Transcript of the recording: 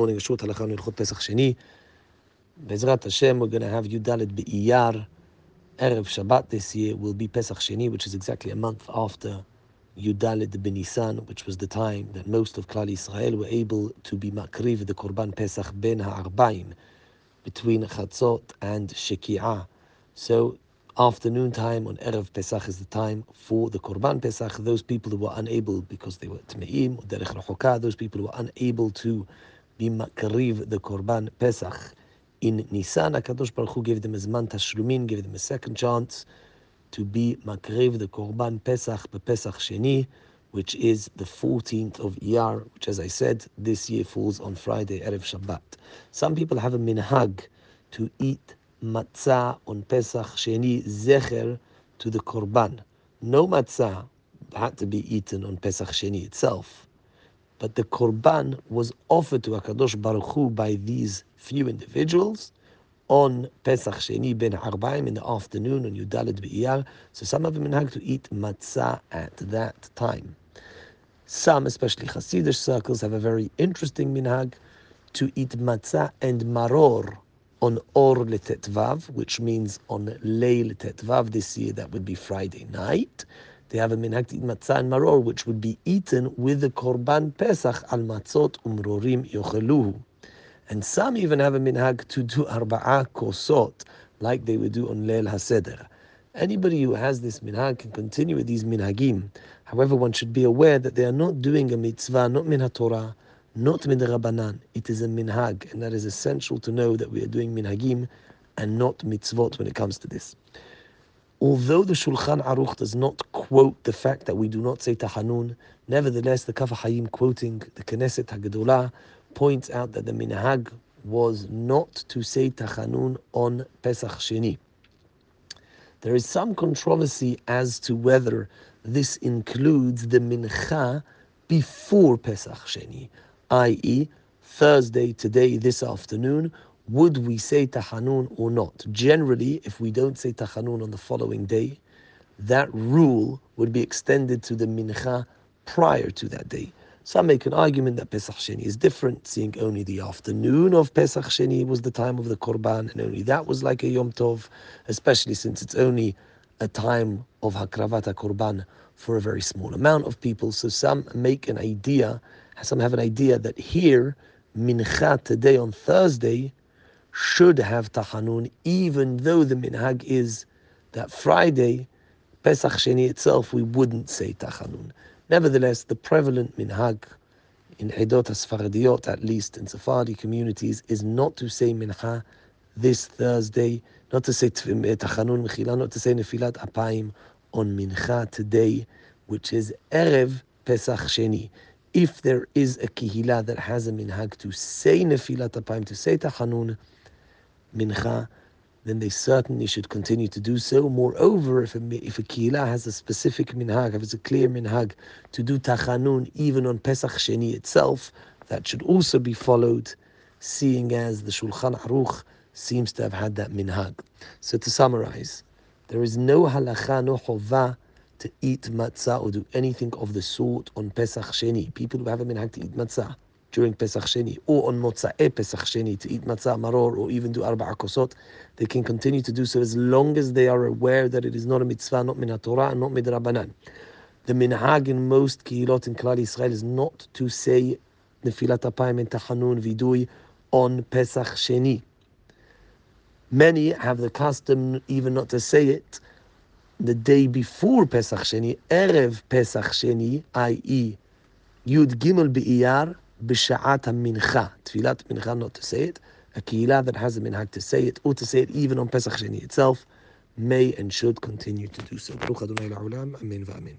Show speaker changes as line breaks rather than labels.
morning, a short halacha on Hilchot Pesach Sheni. Bezrat Hashem, we're going to have Yud Dalet Be'iyar. Erev Shabbat this year will be Pesach Sheni, which is exactly a month after Yud Dalet Benisan, which was the time that most of Klal Israel were able to be makriv the Korban Pesach ben ha'arbaim, between Chatzot and Sheki'ah. So afternoon time on Erev Pesach is the time for the Korban Pesach. Those people who were unable because they were Tme'im Derech Rachokah, those people who were unable to be makriv the Korban Pesach. In Nisan, HaKadosh Baruch Hu gave them a Zman Tashlumin, gave them a second chance to be Makariv, the Korban Pesach Pesach Sheni, which is the 14th of Iyar, which as I said, this year falls on Friday, Erev Shabbat. Some people have a minhag to eat matzah on Pesach Sheni, zecher to the Korban. No matzah had to be eaten on Pesach Sheni itself but the korban was offered to Hakadosh Baruch Hu by these few individuals on Pesach Sheni ben Arbaim in the afternoon on Yud Dalet Be'iyar. So some of them minhag to eat matzah at that time. Some, especially Hasidic circles, have a very interesting minhag to eat matzah and maror on Or Letetvav, which means on Leil Tetvav this year, that would be Friday night. They have a minhag matzah and maror, which would be eaten with the korban pesach al matzot umrorim yocheluhu. And some even have a minhag to do arba'ah kosot, like they would do on Leil HaSeder. Anybody who has this minhag can continue with these minhagim. However, one should be aware that they are not doing a mitzvah, not min Torah, not min Rabbanan. It is a minhag, and that is essential to know that we are doing minhagim and not mitzvot when it comes to this. Although the Shulchan Aruch does not quote the fact that we do not say Tahanun, nevertheless, the Kaf HaChaim quoting the Knesset Hagdolah points out that the minhag was not to say Tachanun on Pesach Sheni. There is some controversy as to whether this includes the mincha before Pesach Sheni, i.e., Thursday, today, this afternoon, would we say Tahanun or not? Generally, if we don't say Tahanun on the following day, that rule would be extended to the mincha prior to that day. Some make an argument that Pesach Sheni is different, seeing only the afternoon of Pesach Sheni was the time of the Korban, and only that was like a Yom Tov, especially since it's only a time of Hakravata Korban for a very small amount of people. So some make an idea, some have an idea that here, Mincha today on Thursday should have Tachanun, even though the minhag is that Friday, Pesach Sheni itself, we wouldn't say Tachanun. Nevertheless, the prevalent minhag in Edot Sfaradiyot, at least in Sephardi communities, is not to say mincha this Thursday, not to say eh, Tachanun Mechila, not to say Nefilat Apayim on mincha today, which is Erev Pesach Sheni. If there is a kihila that has a minhag to say Nefilat Apayim, to say Tachanun, mincha, then they certainly should continue to do so. Moreover, if a, if a kihila has a specific minhag, if it's a clear minhag to do tachanun even on Pesach Sheni itself, that should also be followed, seeing as the Shulchan Aruch seems to have had that minhag. So to summarize, there is no halacha, no chovah to eat matzah or do anything of the sort on Pesach Sheni. People who have a minhag to eat matzah during Pesach Sheni or on Motza'e Pesach Sheni to eat matzah maror or even do arba'a kosot, they can continue to do so as long as they are aware that it is not a mitzvah, not min Torah, and not midrabanan. The minhag in most kihilot in Klal Israel is not to say nefilat apayim and tachanun vidui on Pesach Sheni. Many have the custom even not to say it the day before Pesach Sheni, Erev Pesach Sheni, i.e. Yud Gimel Be'iyar, b'sha'at mincha, tfilat mincha, not to say it. A kihila that has a minhag to say it, or to say it even on Pesach Sheni itself, may and should continue to do so. Baruch Adonai amen v'amen.